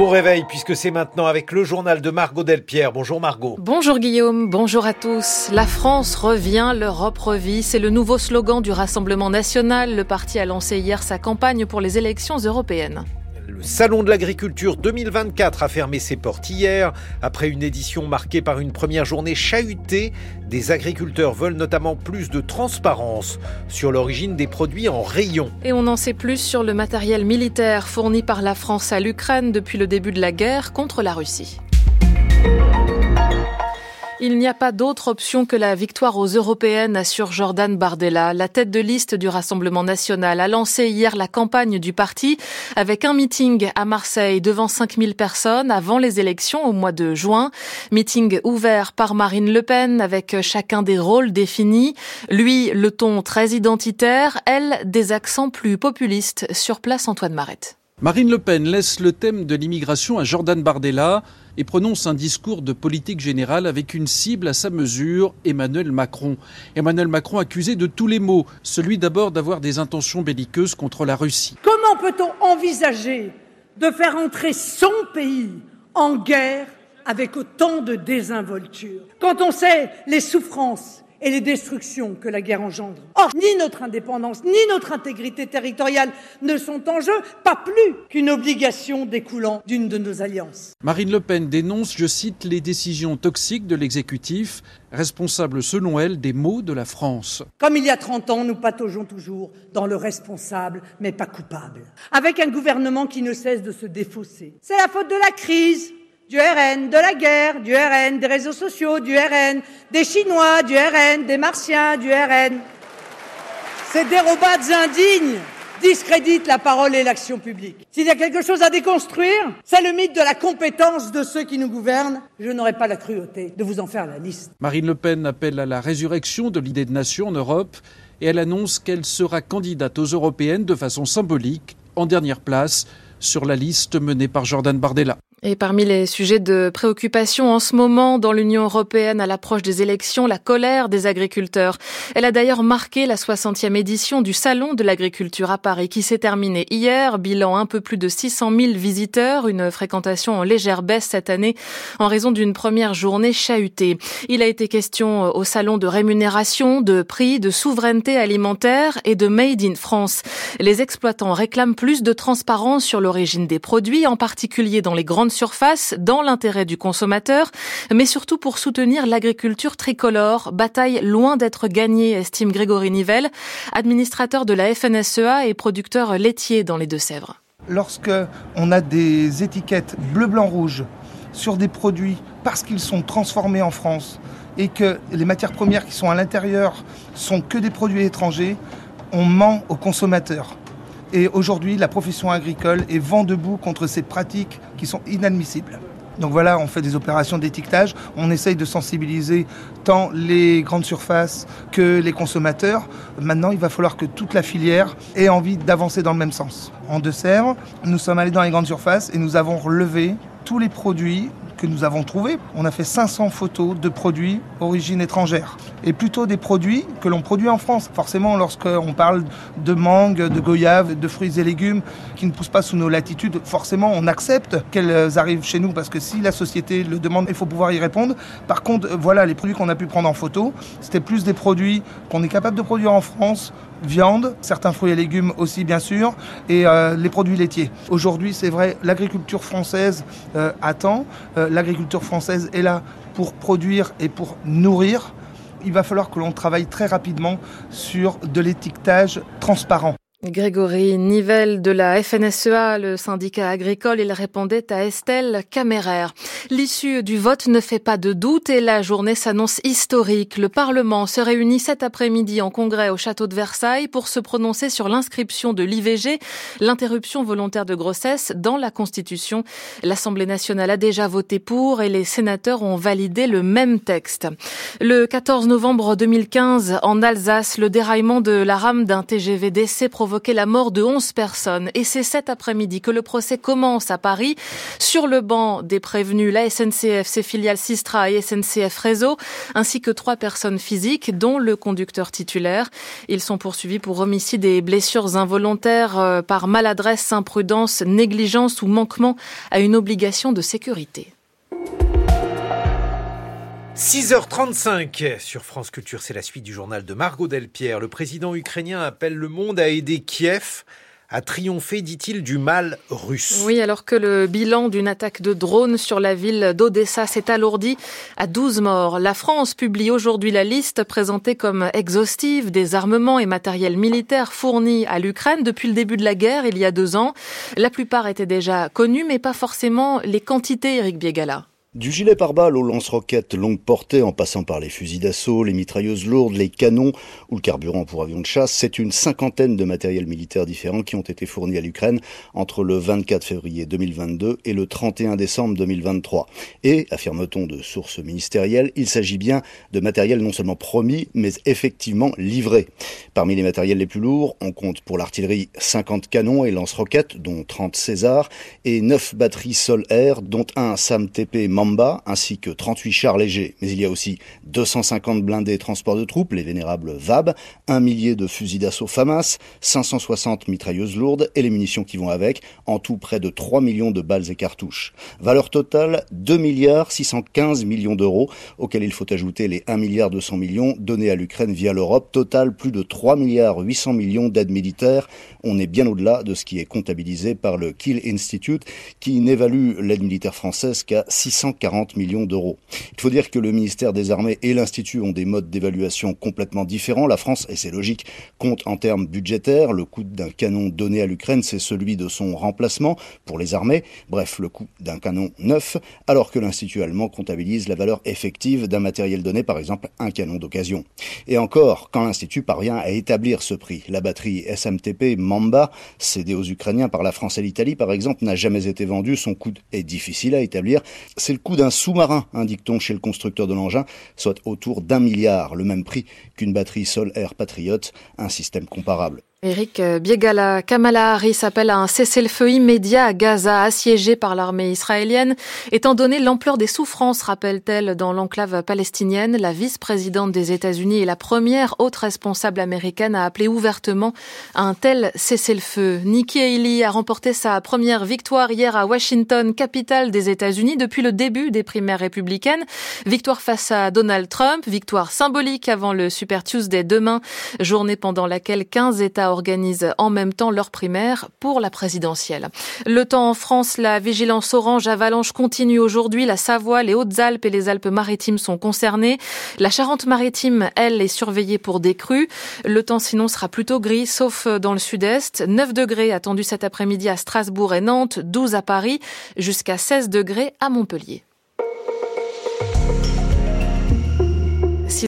Bon réveil puisque c'est maintenant avec le journal de Margot Delpierre. Bonjour Margot. Bonjour Guillaume, bonjour à tous. La France revient, l'Europe revit. C'est le nouveau slogan du Rassemblement national. Le parti a lancé hier sa campagne pour les élections européennes. Le Salon de l'agriculture 2024 a fermé ses portes hier. Après une édition marquée par une première journée chahutée, des agriculteurs veulent notamment plus de transparence sur l'origine des produits en rayon. Et on en sait plus sur le matériel militaire fourni par la France à l'Ukraine depuis le début de la guerre contre la Russie. Il n'y a pas d'autre option que la victoire aux européennes, assure Jordan Bardella. La tête de liste du Rassemblement national a lancé hier la campagne du parti avec un meeting à Marseille devant 5000 personnes avant les élections au mois de juin. Meeting ouvert par Marine Le Pen avec chacun des rôles définis. Lui, le ton très identitaire, elle, des accents plus populistes. Sur place, Antoine Marette. Marine Le Pen laisse le thème de l'immigration à Jordan Bardella et prononce un discours de politique générale avec une cible à sa mesure, Emmanuel Macron. Emmanuel Macron accusé de tous les maux, celui d'abord d'avoir des intentions belliqueuses contre la Russie. Comment peut-on envisager de faire entrer son pays en guerre avec autant de désinvolture? Quand on sait les souffrances et les destructions que la guerre engendre. Or, ni notre indépendance, ni notre intégrité territoriale ne sont en jeu, pas plus qu'une obligation découlant d'une de nos alliances. Marine Le Pen dénonce, je cite, les décisions toxiques de l'exécutif, responsable selon elle des maux de la France. Comme il y a 30 ans, nous pataugeons toujours dans le responsable, mais pas coupable. Avec un gouvernement qui ne cesse de se défausser. C'est la faute de la crise, du RN, de la guerre, du RN, des réseaux sociaux, du RN, des Chinois, du RN, des Martiens, du RN. Ces dérobades indignes discréditent la parole et l'action publique. S'il y a quelque chose à déconstruire, c'est le mythe de la compétence de ceux qui nous gouvernent. Je n'aurai pas la cruauté de vous en faire la liste. Marine Le Pen appelle à la résurrection de l'idée de nation en Europe et elle annonce qu'elle sera candidate aux européennes de façon symbolique, en dernière place, sur la liste menée par Jordan Bardella. Et parmi les sujets de préoccupation en ce moment dans l'Union européenne à l'approche des élections, la colère des agriculteurs. Elle a d'ailleurs marqué la 60e édition du Salon de l'agriculture à Paris qui s'est terminée hier. Bilan un peu plus de 600 000 visiteurs, une fréquentation en légère baisse cette année en raison d'une première journée chahutée. Il a été question au Salon de rémunération, de prix, de souveraineté alimentaire et de Made in France. Les exploitants réclament plus de transparence sur l'origine des produits, en particulier dans les grandes surface dans l'intérêt du consommateur, mais surtout pour soutenir l'agriculture tricolore. Bataille loin d'être gagnée, estime Grégory Nivelle, administrateur de la FNSEA et producteur laitier dans les Deux-Sèvres. Lorsque on a des étiquettes bleu, blanc, rouge sur des produits parce qu'ils sont transformés en France et que les matières premières qui sont à l'intérieur sont que des produits étrangers, on ment aux consommateurs. Et aujourd'hui, la profession agricole est vent debout contre ces pratiques qui sont inadmissibles. Donc voilà, on fait des opérations d'étiquetage, on essaye de sensibiliser tant les grandes surfaces que les consommateurs. Maintenant, il va falloir que toute la filière ait envie d'avancer dans le même sens. En Deux-Sèvres, nous sommes allés dans les grandes surfaces et nous avons relevé tous les produits que nous avons trouvés. On a fait 500 photos de produits origine étrangère et plutôt des produits que l'on produit en France. Forcément, lorsqu'on parle de mangue, de goyave, de fruits et légumes qui ne poussent pas sous nos latitudes, forcément, on accepte qu'elles arrivent chez nous parce que si la société le demande, il faut pouvoir y répondre. Par contre, voilà, les produits qu'on a pu prendre en photo, c'était plus des produits qu'on est capable de produire en France viande, certains fruits et légumes aussi bien sûr, et euh, les produits laitiers. Aujourd'hui, c'est vrai, l'agriculture française euh, attend, euh, l'agriculture française est là pour produire et pour nourrir. Il va falloir que l'on travaille très rapidement sur de l'étiquetage transparent. Grégory Nivelle de la FNSEA, le syndicat agricole, il répondait à Estelle Caméraire. L'issue du vote ne fait pas de doute et la journée s'annonce historique. Le Parlement se réunit cet après-midi en congrès au château de Versailles pour se prononcer sur l'inscription de l'IVG, l'interruption volontaire de grossesse, dans la Constitution. L'Assemblée nationale a déjà voté pour et les sénateurs ont validé le même texte. Le 14 novembre 2015, en Alsace, le déraillement de la rame d'un TGV s'est provoqué provoqué la mort de 11 personnes. Et c'est cet après-midi que le procès commence à Paris. Sur le banc des prévenus, la SNCF, ses filiales Sistra et SNCF Réseau, ainsi que trois personnes physiques, dont le conducteur titulaire. Ils sont poursuivis pour homicide et blessures involontaires euh, par maladresse, imprudence, négligence ou manquement à une obligation de sécurité. 6h35 sur France Culture, c'est la suite du journal de Margot Delpierre. Le président ukrainien appelle le monde à aider Kiev à triompher, dit-il, du mal russe. Oui, alors que le bilan d'une attaque de drone sur la ville d'Odessa s'est alourdi à 12 morts. La France publie aujourd'hui la liste présentée comme exhaustive des armements et matériels militaires fournis à l'Ukraine depuis le début de la guerre il y a deux ans. La plupart étaient déjà connus, mais pas forcément les quantités, Eric Biegala. Du gilet pare-balles aux lance-roquettes longue portée en passant par les fusils d'assaut, les mitrailleuses lourdes, les canons ou le carburant pour avions de chasse, c'est une cinquantaine de matériels militaires différents qui ont été fournis à l'Ukraine entre le 24 février 2022 et le 31 décembre 2023. Et, affirme-t-on de sources ministérielles, il s'agit bien de matériel non seulement promis, mais effectivement livré. Parmi les matériels les plus lourds, on compte pour l'artillerie 50 canons et lance-roquettes, dont 30 César, et 9 batteries sol-air, dont un SAM-TP Ainsi que 38 chars légers. Mais il y a aussi 250 blindés transports de troupes, les vénérables VAB, un millier de fusils d'assaut FAMAS, 560 mitrailleuses lourdes et les munitions qui vont avec, en tout près de 3 millions de balles et cartouches. Valeur totale 2 milliards 615 millions d'euros, auxquels il faut ajouter les 1 milliard 200 millions donnés à l'Ukraine via l'Europe. Total plus de 3 milliards 800 millions d'aides militaires. On est bien au-delà de ce qui est comptabilisé par le Kiel Institute, qui n'évalue l'aide militaire française qu'à 600 40 millions d'euros. Il faut dire que le ministère des Armées et l'Institut ont des modes d'évaluation complètement différents. La France, et c'est logique, compte en termes budgétaires. Le coût d'un canon donné à l'Ukraine, c'est celui de son remplacement pour les armées. Bref, le coût d'un canon neuf, alors que l'Institut allemand comptabilise la valeur effective d'un matériel donné, par exemple un canon d'occasion. Et encore, quand l'Institut parvient à établir ce prix, la batterie SMTP Mamba, cédée aux Ukrainiens par la France et l'Italie, par exemple, n'a jamais été vendue. Son coût est difficile à établir. C'est le coût d'un sous-marin, indique-t-on chez le constructeur de l'engin, soit autour d'un milliard, le même prix qu'une batterie Sol-Air Patriot, un système comparable. Eric Biegala, Kamala Harris appelle à un cessez-le-feu immédiat à Gaza, assiégé par l'armée israélienne. Étant donné l'ampleur des souffrances, rappelle-t-elle, dans l'enclave palestinienne, la vice-présidente des États-Unis et la première haute responsable américaine a appelé ouvertement à un tel cessez-le-feu. Nikki Haley a remporté sa première victoire hier à Washington, capitale des États-Unis, depuis le début des primaires républicaines. Victoire face à Donald Trump, victoire symbolique avant le Super Tuesday demain, journée pendant laquelle 15 États organisent en même temps leur primaire pour la présidentielle. Le temps en France, la vigilance orange avalanche continue aujourd'hui. La Savoie, les Hautes-Alpes et les Alpes-Maritimes sont concernées. La Charente-Maritime, elle, est surveillée pour des crues. Le temps sinon sera plutôt gris, sauf dans le sud-est. 9 degrés attendus cet après-midi à Strasbourg et Nantes, 12 à Paris, jusqu'à 16 degrés à Montpellier.